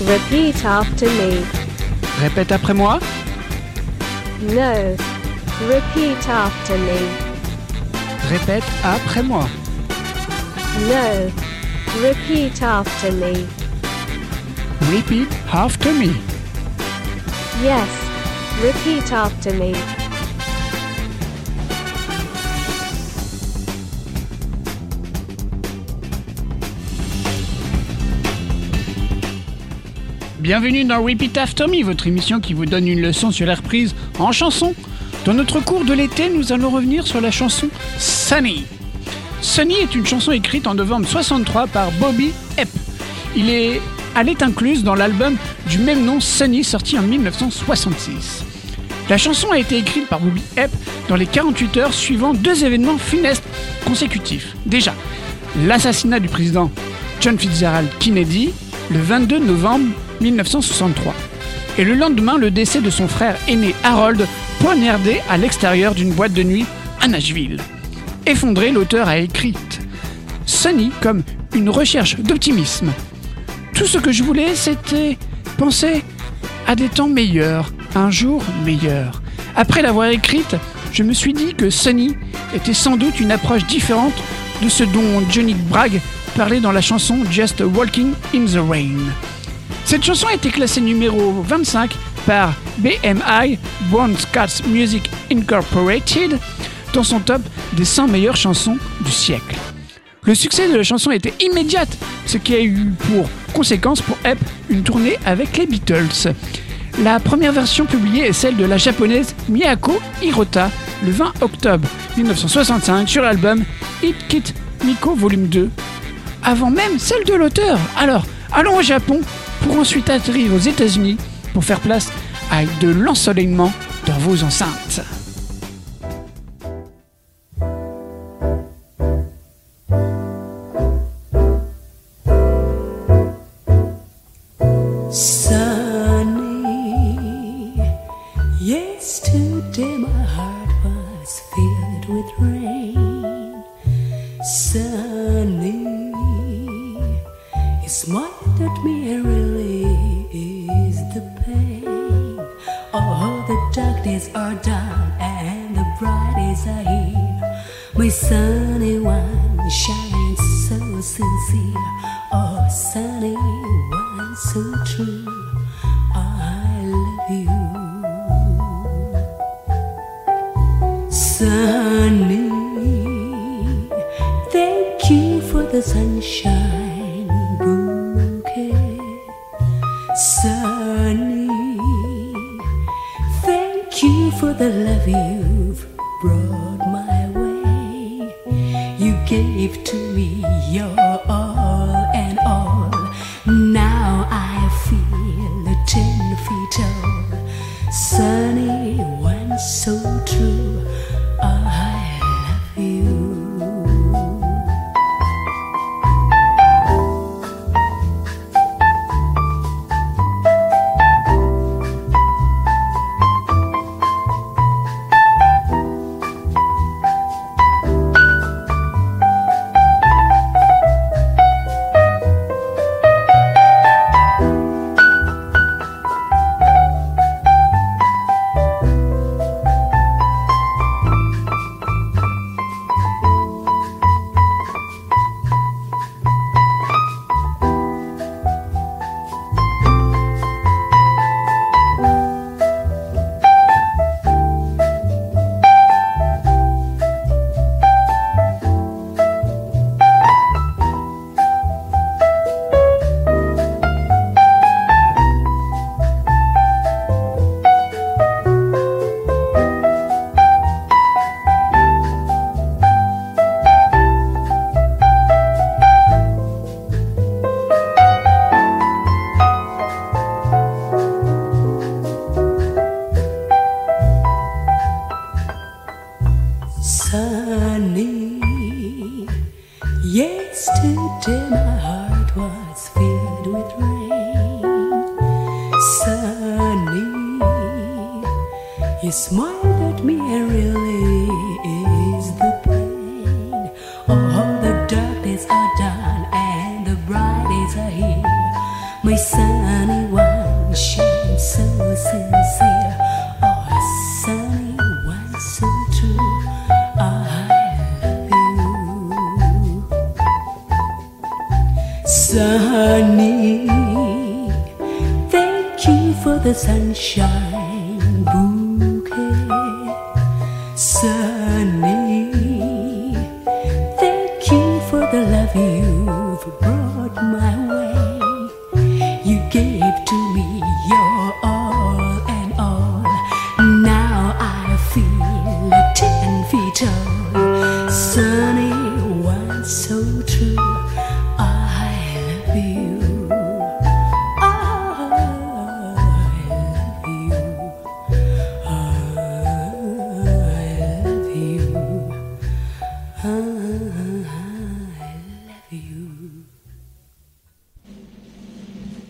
Repeat after me. Répète après moi. No. Repeat after me. Répète après moi. No. Repeat after me. Repeat after me. Yes. Repeat after me. Bienvenue dans Repeat After Me, votre émission qui vous donne une leçon sur la reprise en chanson. Dans notre cours de l'été, nous allons revenir sur la chanson Sunny. Sunny est une chanson écrite en novembre 63 par Bobby Epp. Il est, elle est incluse dans l'album du même nom Sunny sorti en 1966. La chanson a été écrite par Bobby Epp dans les 48 heures suivant deux événements funestes consécutifs. Déjà, l'assassinat du président John Fitzgerald Kennedy le 22 novembre 1963. Et le lendemain, le décès de son frère aîné Harold, poignardé à l'extérieur d'une boîte de nuit à Nashville. Effondré, l'auteur a écrit Sunny comme une recherche d'optimisme. Tout ce que je voulais, c'était penser à des temps meilleurs, un jour meilleur. Après l'avoir écrite, je me suis dit que Sunny était sans doute une approche différente de ce dont Johnny Bragg dans la chanson Just Walking in the Rain. Cette chanson a été classée numéro 25 par BMI, Born Scots Music Incorporated, dans son top des 100 meilleures chansons du siècle. Le succès de la chanson était immédiat, ce qui a eu pour conséquence pour Epp une tournée avec les Beatles. La première version publiée est celle de la japonaise Miyako Hirota le 20 octobre 1965 sur l'album Hit Kit Miko Volume 2, avant même celle de l'auteur. Alors, allons au Japon pour ensuite atterrir aux États-Unis pour faire place à de l'ensoleillement dans vos enceintes. Sunny, thank you for the sunshine bouquet. Sunny, thank you for the love you've brought my way. You gave to me your all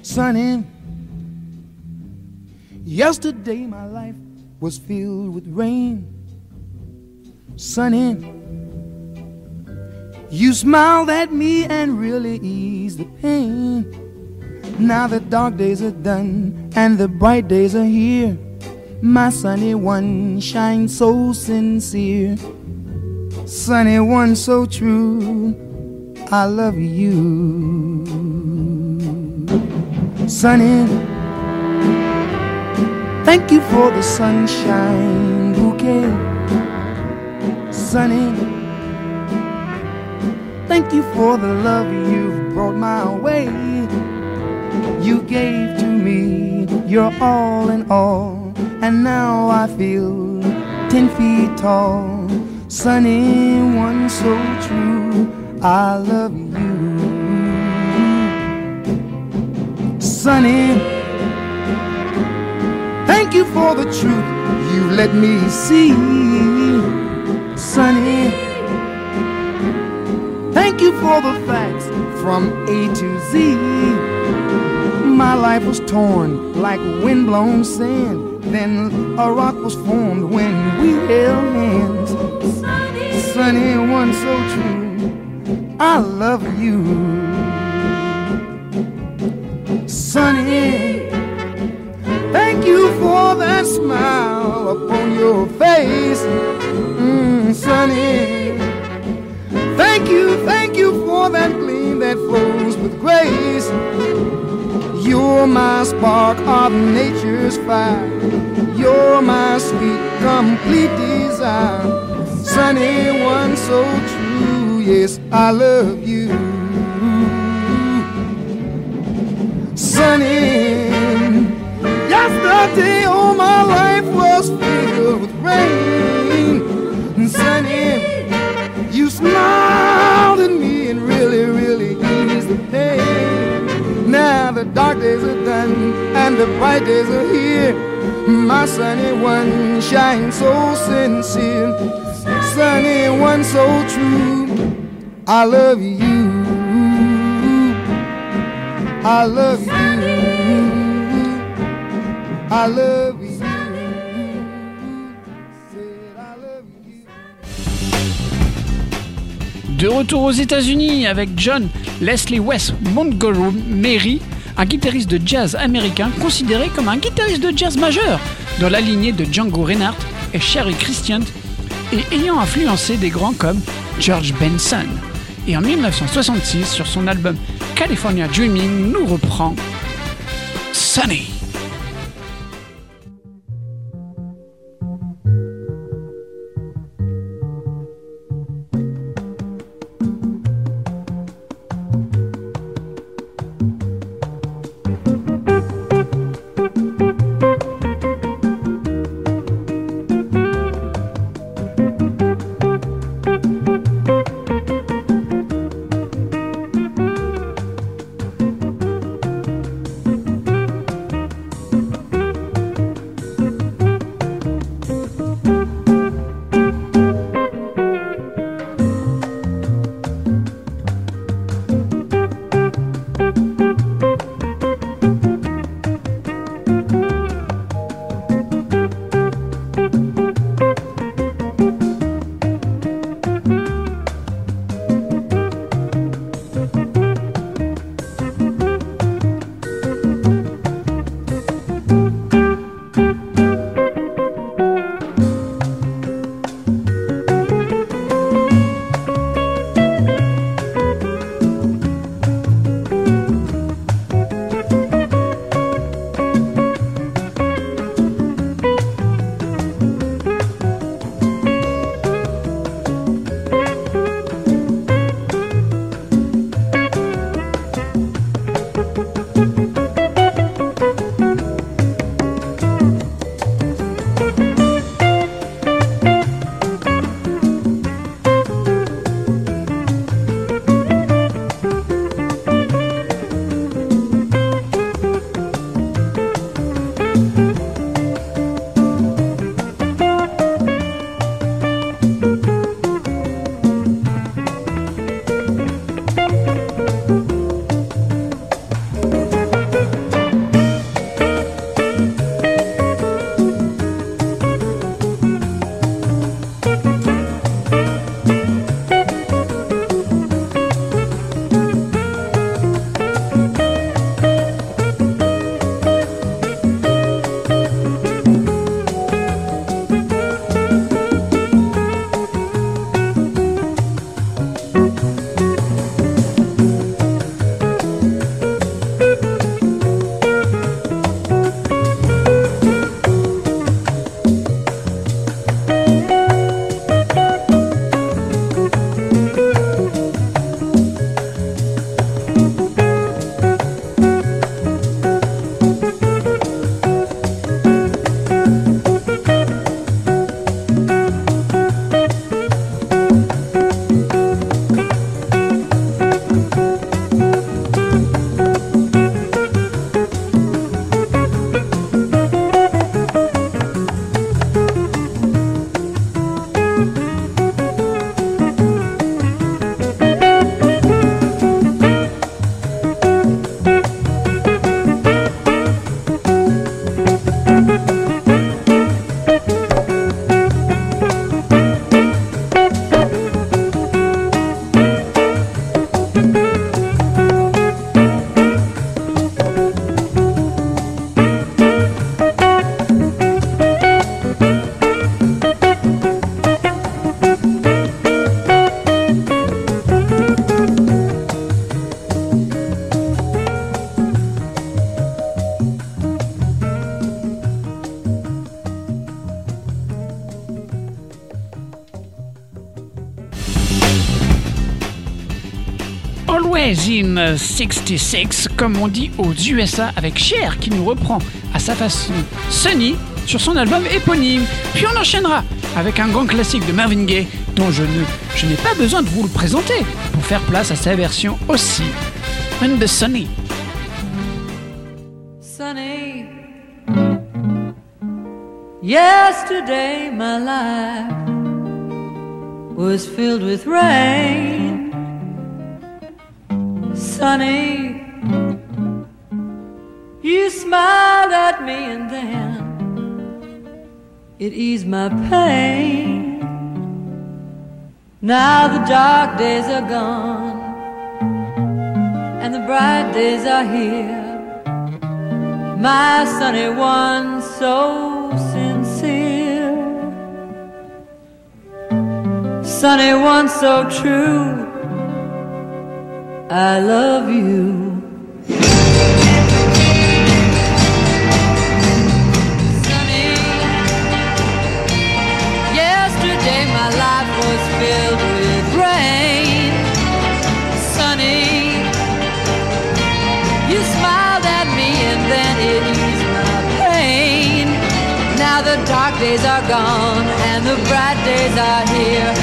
Sonny, yesterday my life was filled with rain. Sonny, you smiled at me and really eased the pain. Now the dark days are done and the bright days are here. My sunny one shines so sincere. Sunny one so true. I love you. Sunny, thank you for the sunshine bouquet. Sunny, thank you for the love you've brought my way. You gave to me your all in all, and now I feel ten feet tall. Sunny, one so true. I love you. Sunny, thank you for the truth you let me see. Sunny, thank you for the facts from A to Z. My life was torn like windblown sand. Then a rock was formed when we held hands. Sunny, one so true. I love you. Sunny, thank you for that smile upon your face. Mm, Sunny, thank you, thank you for that gleam that flows with grace. You're my spark of nature's fire. You're my sweet, complete desire. Sunny one so true, yes, I love you. Sunny, yesterday all my life was filled with rain. Sunny, you smiled at me and really, really eased the pain. Now the dark days are done and the bright days are here. My sunny one shines so sincere, sunny one so true. I love you. I love you. I love De retour aux États-Unis avec John Leslie West Montgomery, un guitariste de jazz américain considéré comme un guitariste de jazz majeur dans la lignée de Django Reinhardt et Sherry Christian et ayant influencé des grands comme George Benson. Et en 1966, sur son album California Dreaming, nous reprend Sunny. Always in 66, comme on dit aux USA, avec Cher qui nous reprend à sa façon Sunny sur son album éponyme. Puis on enchaînera avec un grand classique de Marvin Gaye dont je ne n'ai pas besoin de vous le présenter pour faire place à sa version aussi. And the Sunny. You smiled at me and then it eased my pain. Now the dark days are gone and the bright days are here. My sunny one, so sincere. Sunny one, so true. I love you. Sunny, yesterday my life was filled with rain. Sunny, you smiled at me and then it eased my pain. Now the dark days are gone and the bright days are here.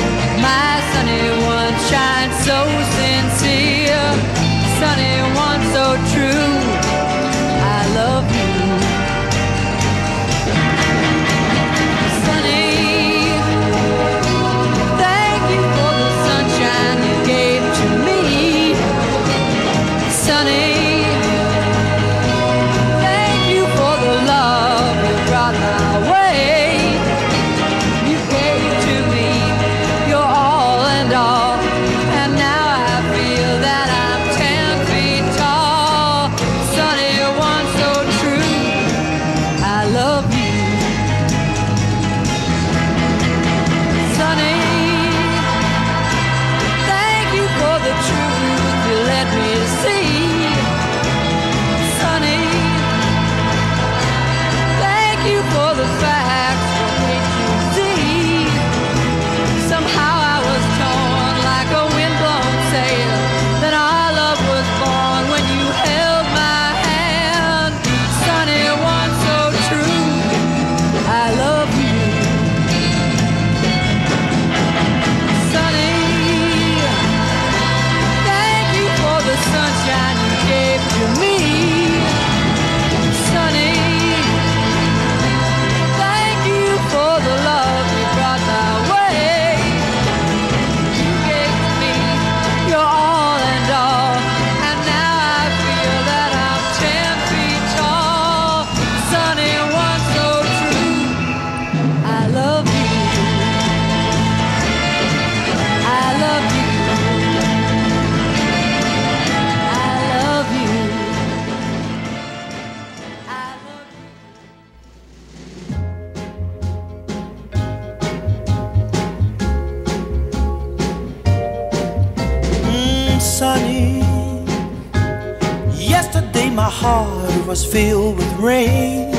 My heart was filled with rain.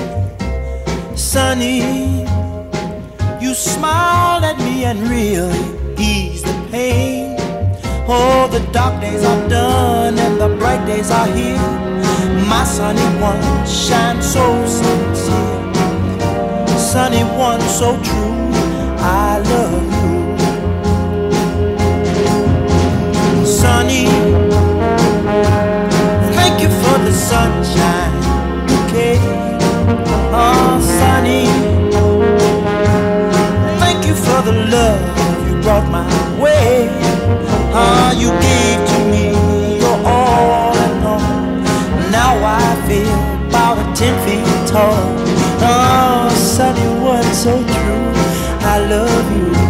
Sunny, you smiled at me and really eased the pain. Oh, the dark days are done and the bright days are here. My sunny one shines so sincere. Sunny one so true. I love you. sunny. Sunshine. Oh, sunny. Thank you for the love you brought my way. Ah, you gave to me your all and. Now I feel about ten feet tall. Oh, sunny one so true. I love you.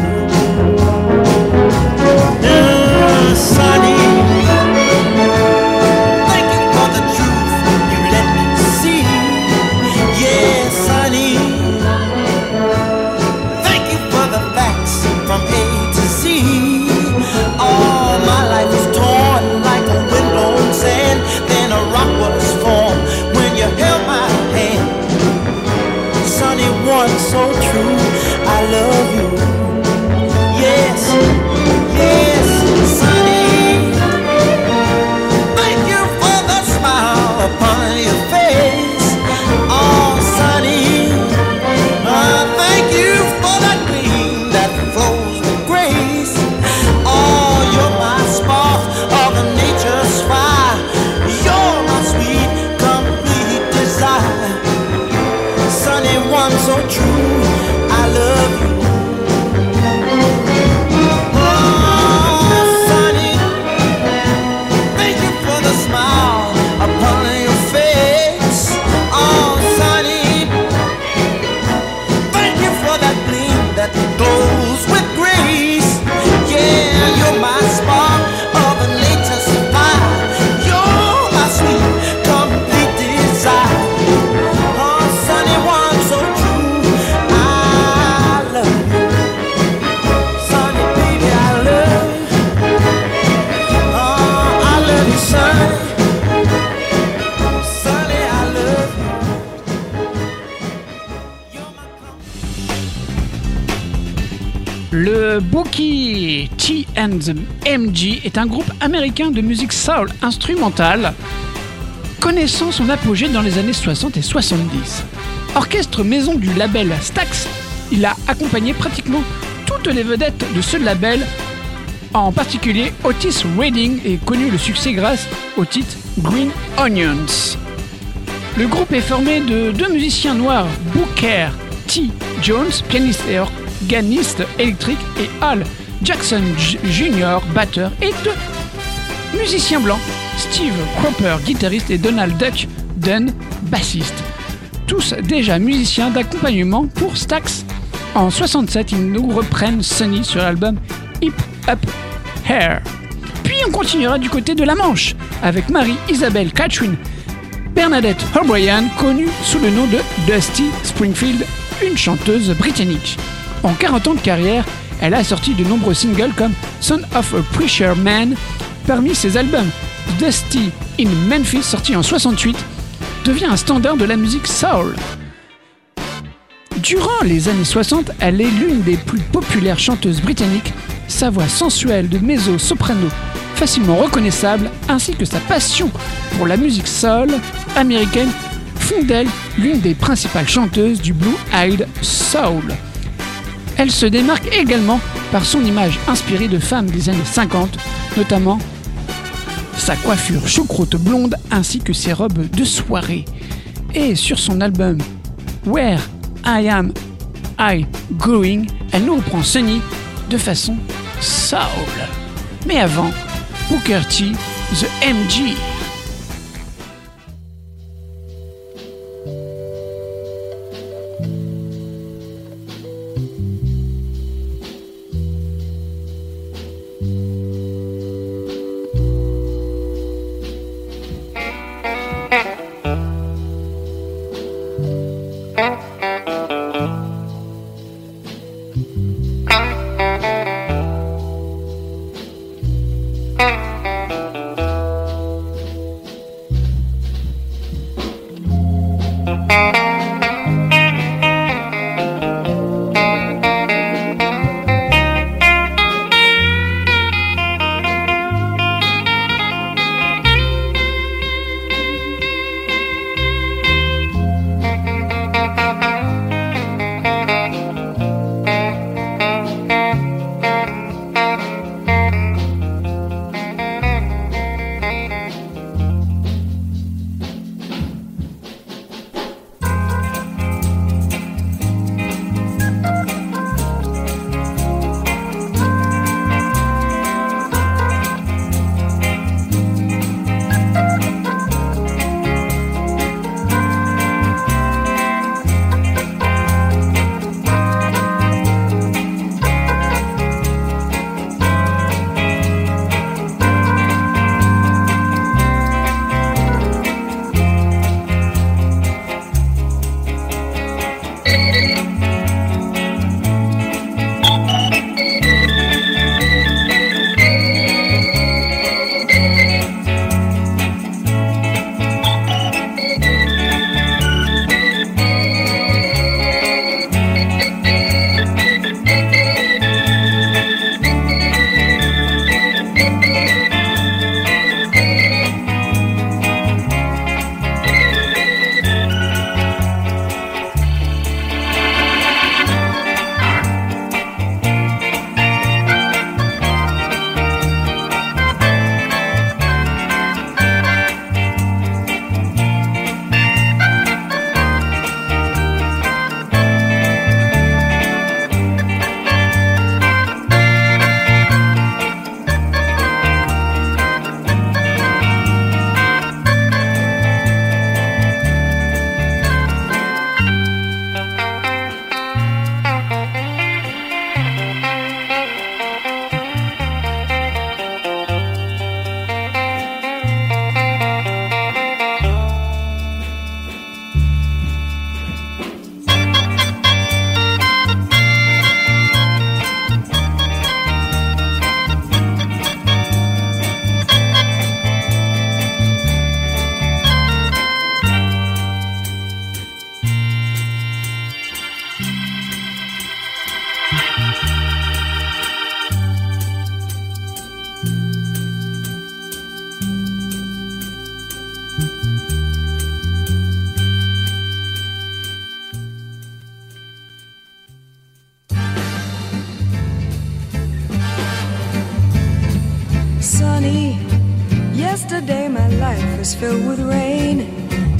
So true. I love you. Un groupe américain de musique soul instrumentale connaissant son apogée dans les années 60 et 70. Orchestre maison du label Stax, il a accompagné pratiquement toutes les vedettes de ce label, en particulier Otis Redding et connu le succès grâce au titre Green Onions. Le groupe est formé de deux musiciens noirs, Booker T. Jones, pianiste et organiste électrique, et Al Jackson Jr., batteur, et deux musiciens blancs, Steve Cropper, guitariste, et Donald Duck Dunn, bassiste. Tous déjà musiciens d'accompagnement pour Stax. En 67, ils nous reprennent Sunny sur l'album Hip Up Hair. Puis on continuera du côté de la Manche avec Marie-Isabelle Catherine Bernadette O'Brien, connue sous le nom de Dusty Springfield, une chanteuse britannique. En 40 ans de carrière, elle a sorti de nombreux singles comme Son of a Preacher Man. Parmi ses albums, Dusty in Memphis, sorti en 68, devient un standard de la musique soul. Durant les années 60, elle est l'une des plus populaires chanteuses britanniques. Sa voix sensuelle de mezzo-soprano, facilement reconnaissable, ainsi que sa passion pour la musique soul américaine font d'elle l'une des principales chanteuses du Blue Eyed Soul. Elle se démarque également par son image inspirée de femmes des années 50, notamment sa coiffure choucroute blonde ainsi que ses robes de soirée. Et sur son album Where I Am I Going, elle nous reprend Sunny de façon soul. Mais avant, Booker T, The MG. Was filled with rain.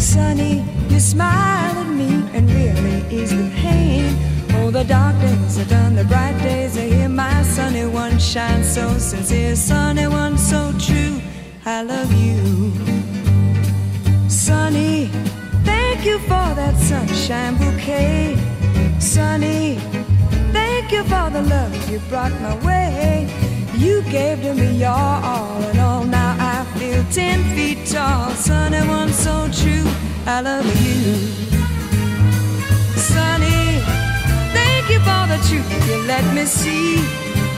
Sunny, you smile at me and really ease the pain. Oh, the dark days are done, the bright days are here. My sunny one shines so sincere, sunny one so true. I love you. Sunny, thank you for that sunshine bouquet. Sunny, thank you for the love you brought my way. You gave to me your all and all. Now Feel ten feet tall. Sunny one so true. I love you. Sonny, thank you for the truth you let me see.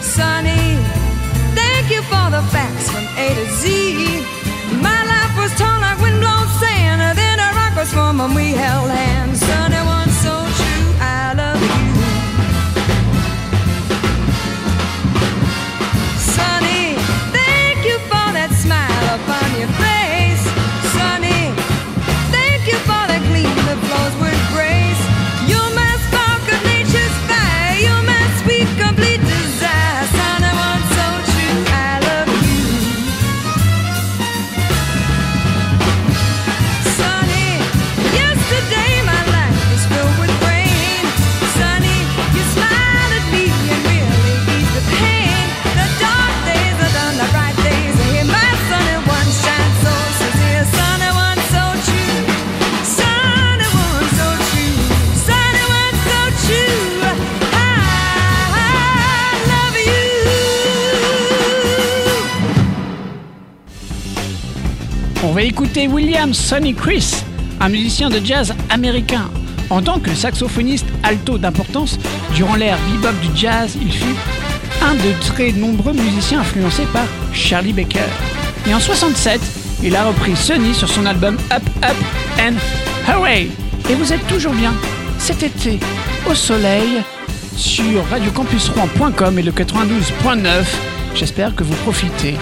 Sunny, thank you for the facts from A to Z. My life was torn like windblown sand. and Then a rock was formed and we held hands. Sunny William Sonny Chris, un musicien de jazz américain. En tant que saxophoniste alto d'importance, durant l'ère bebop du jazz, il fut un de très nombreux musiciens influencés par Charlie Baker. Et en 67, il a repris Sonny sur son album Up Up and Hooray. Et vous êtes toujours bien cet été au soleil sur radiocampusrouen.com et le 92.9. J'espère que vous profitez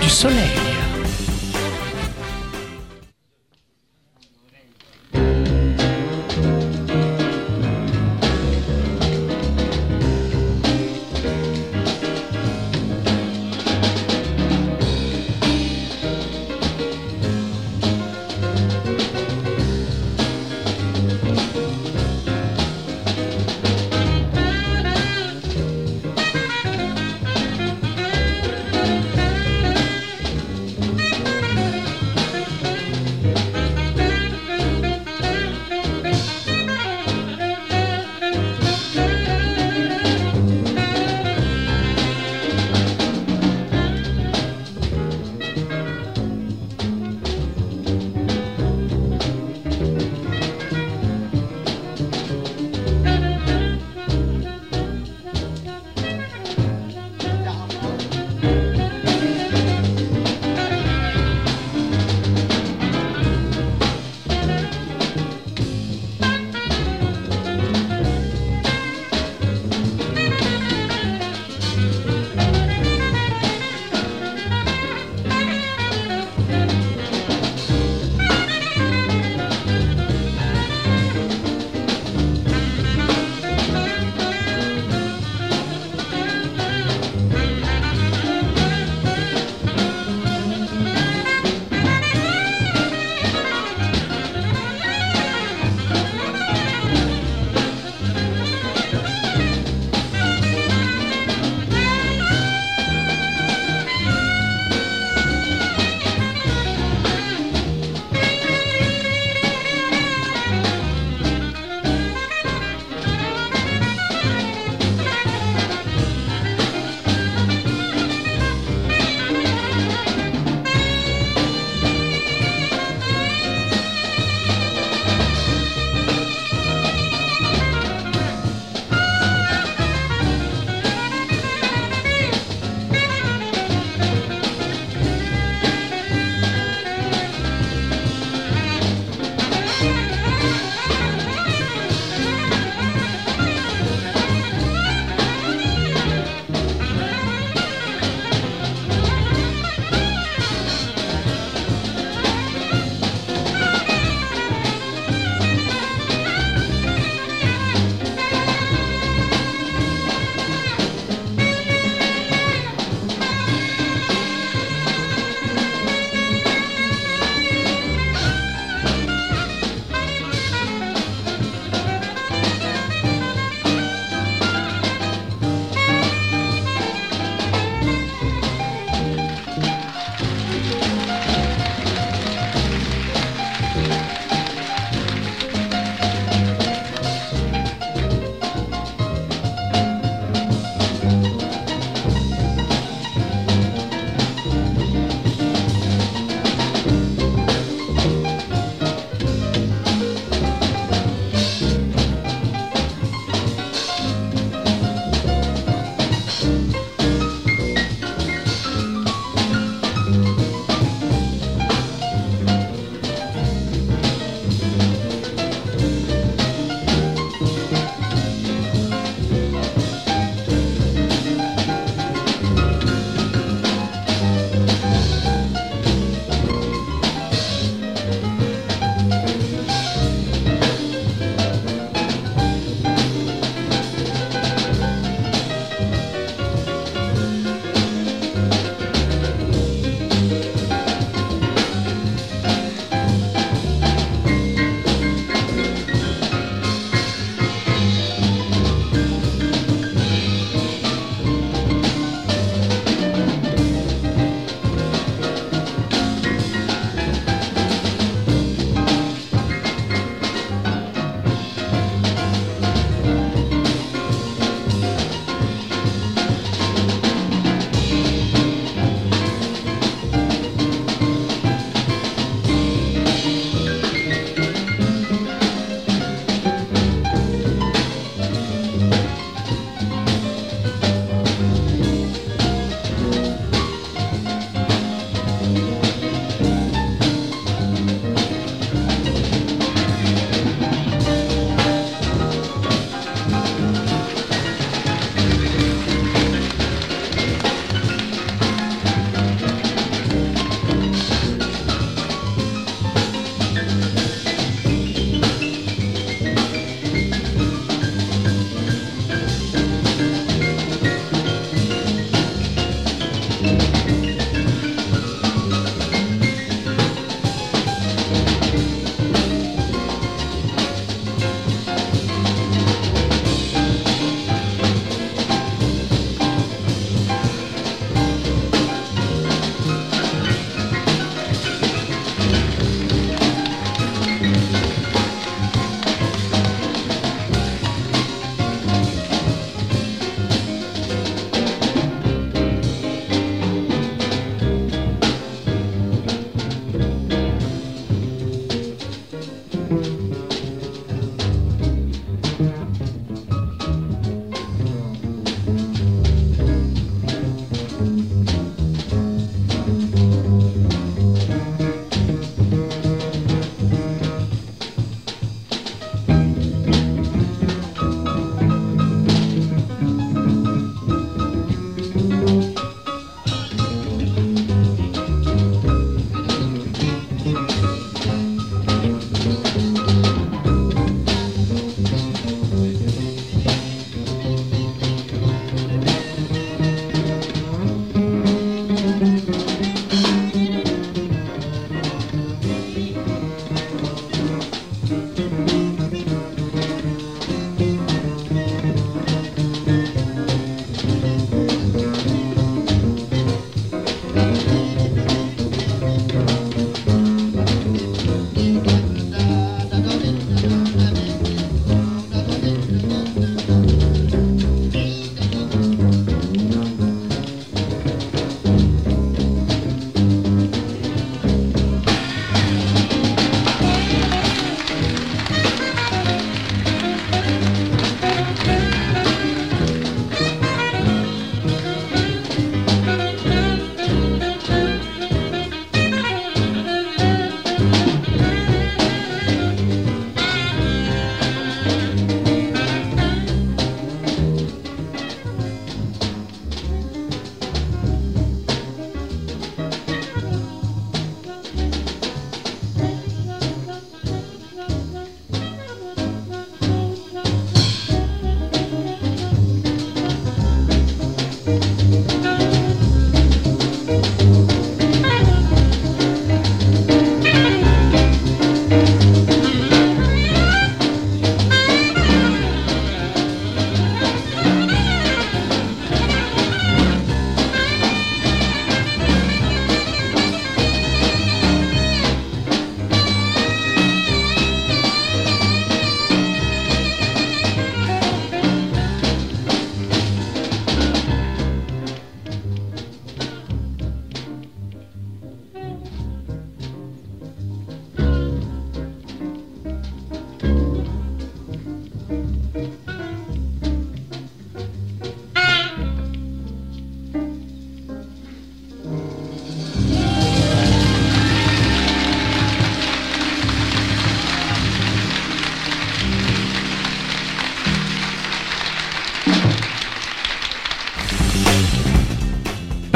du soleil.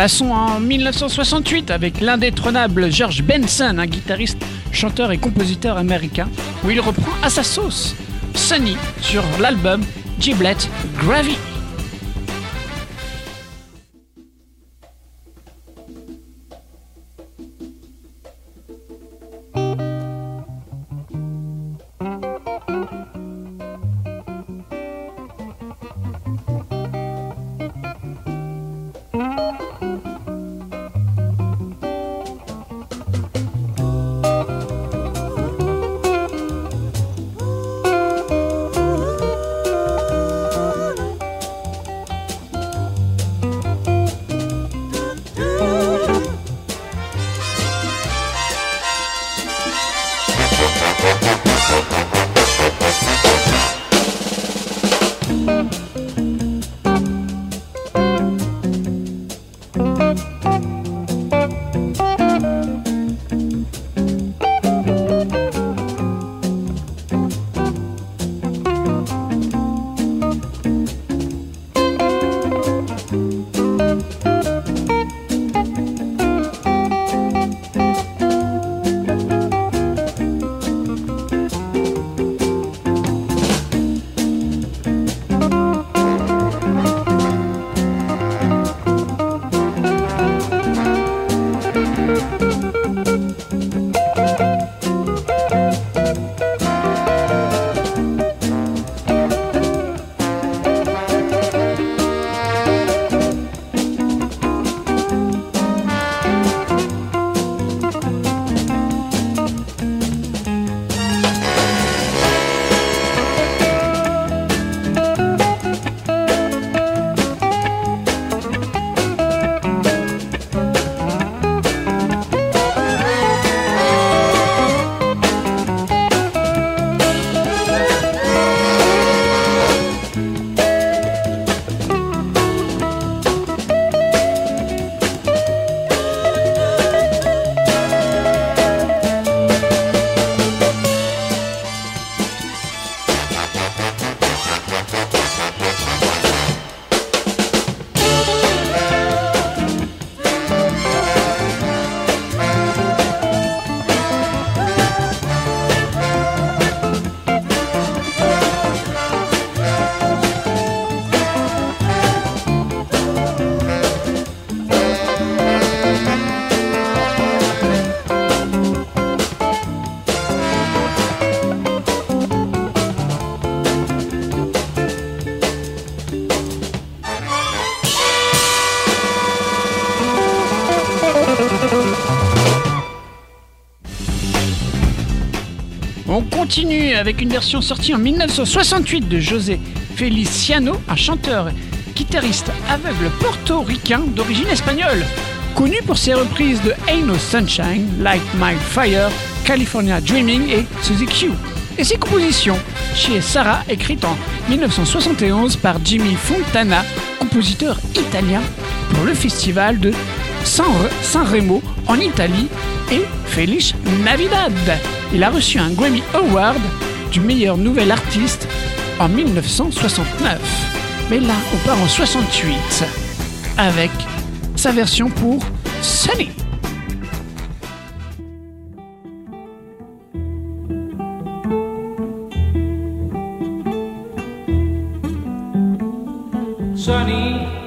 Passons en 1968 avec l'indétrônable George Benson, un guitariste, chanteur et compositeur américain, où il reprend à sa sauce Sunny sur l'album Giblet Gravy. Avec une version sortie en 1968 de José Feliciano, un chanteur guitariste aveugle portoricain d'origine espagnole, connu pour ses reprises de Ain't No Sunshine, Light My Fire, California Dreaming et Suzy Q, et ses compositions chez Sarah écrites en 1971 par Jimmy Fontana, compositeur italien pour le festival de San- Sanremo en Italie et Feliz Navidad. Il a reçu un Grammy Award du meilleur nouvel artiste en 1969. Mais là, on part en 68 avec sa version pour Sunny. sunny.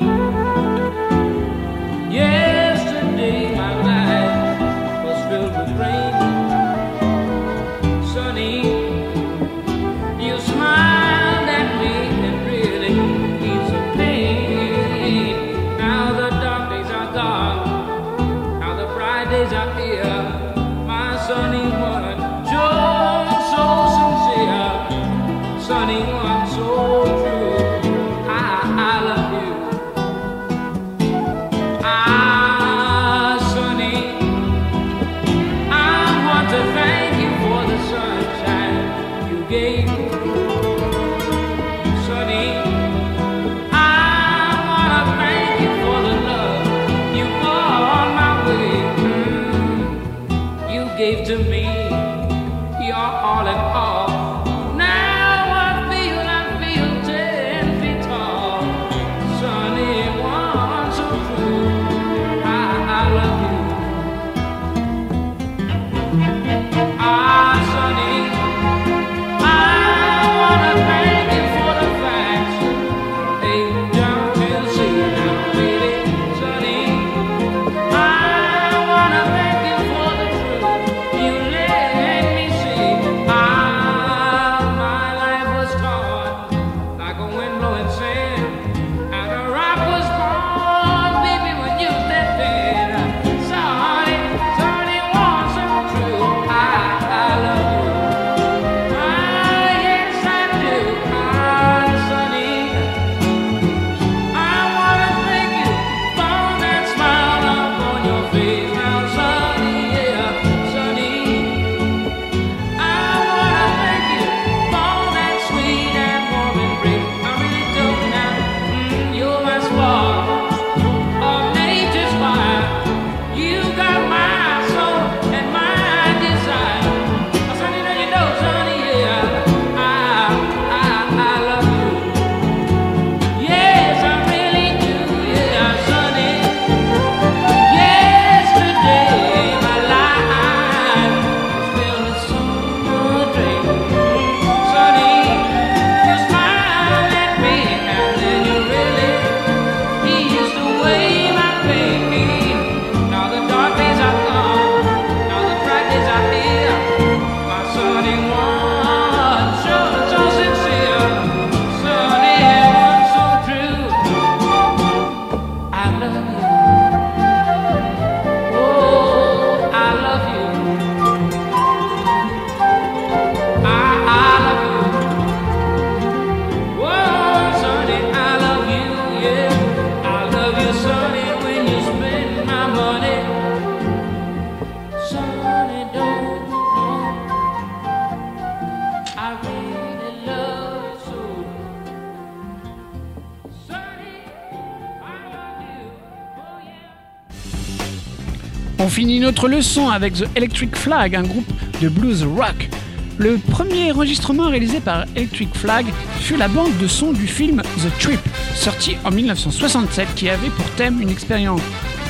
Finit notre leçon avec The Electric Flag, un groupe de blues rock. Le premier enregistrement réalisé par Electric Flag fut la bande de son du film The Trip, sorti en 1967, qui avait pour thème une expérience,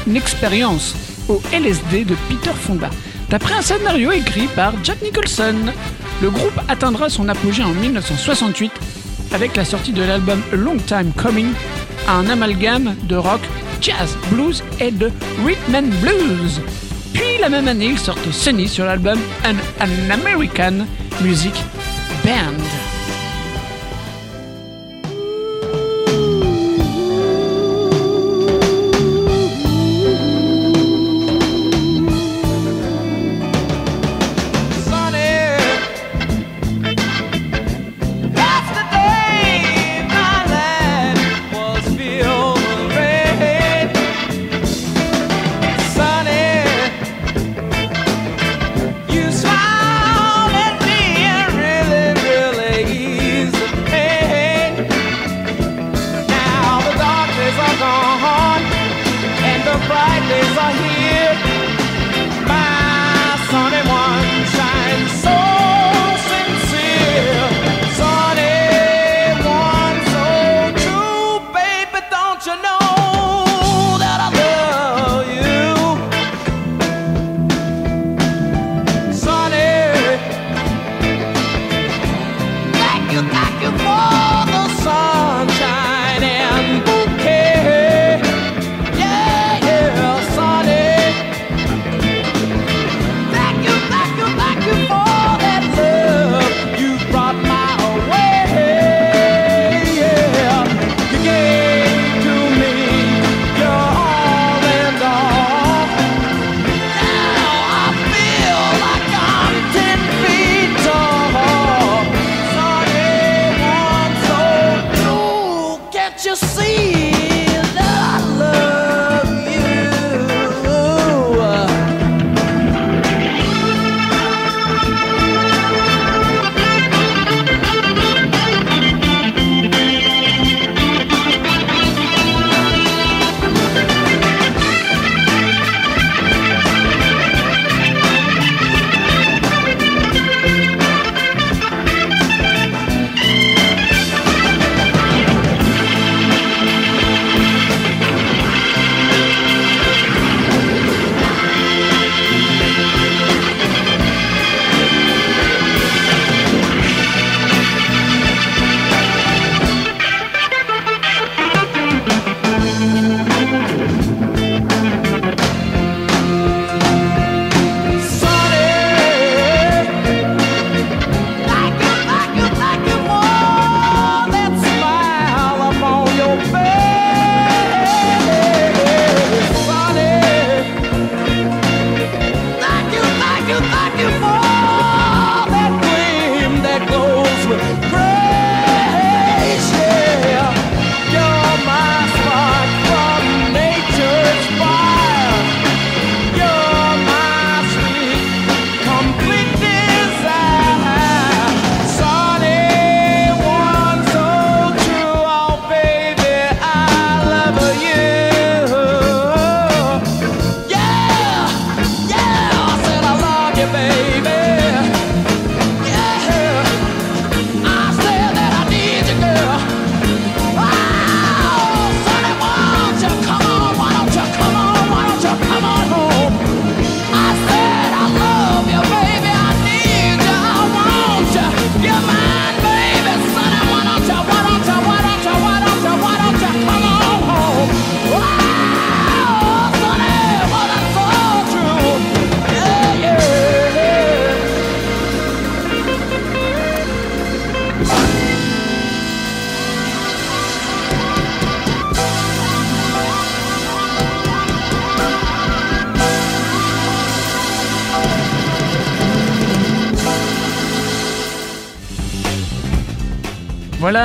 une expérience au LSD de Peter Fonda, d'après un scénario écrit par Jack Nicholson. Le groupe atteindra son apogée en 1968 avec la sortie de l'album Long Time Coming, un amalgame de rock, jazz, blues et de rhythm and blues. Puis la même année, ils sortent Sunny sur l'album An, An American Music Band.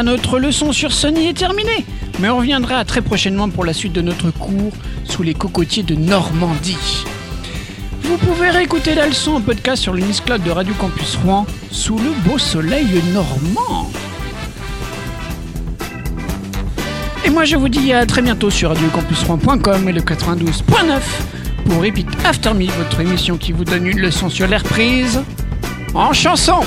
Notre leçon sur Sony est terminée. Mais on reviendra très prochainement pour la suite de notre cours sous les cocotiers de Normandie. Vous pouvez réécouter la leçon en podcast sur le de Radio Campus Rouen sous le beau soleil normand. Et moi je vous dis à très bientôt sur radiocampusrouen.com et le 92.9 pour Repeat After Me, votre émission qui vous donne une leçon sur l'air prise en chanson.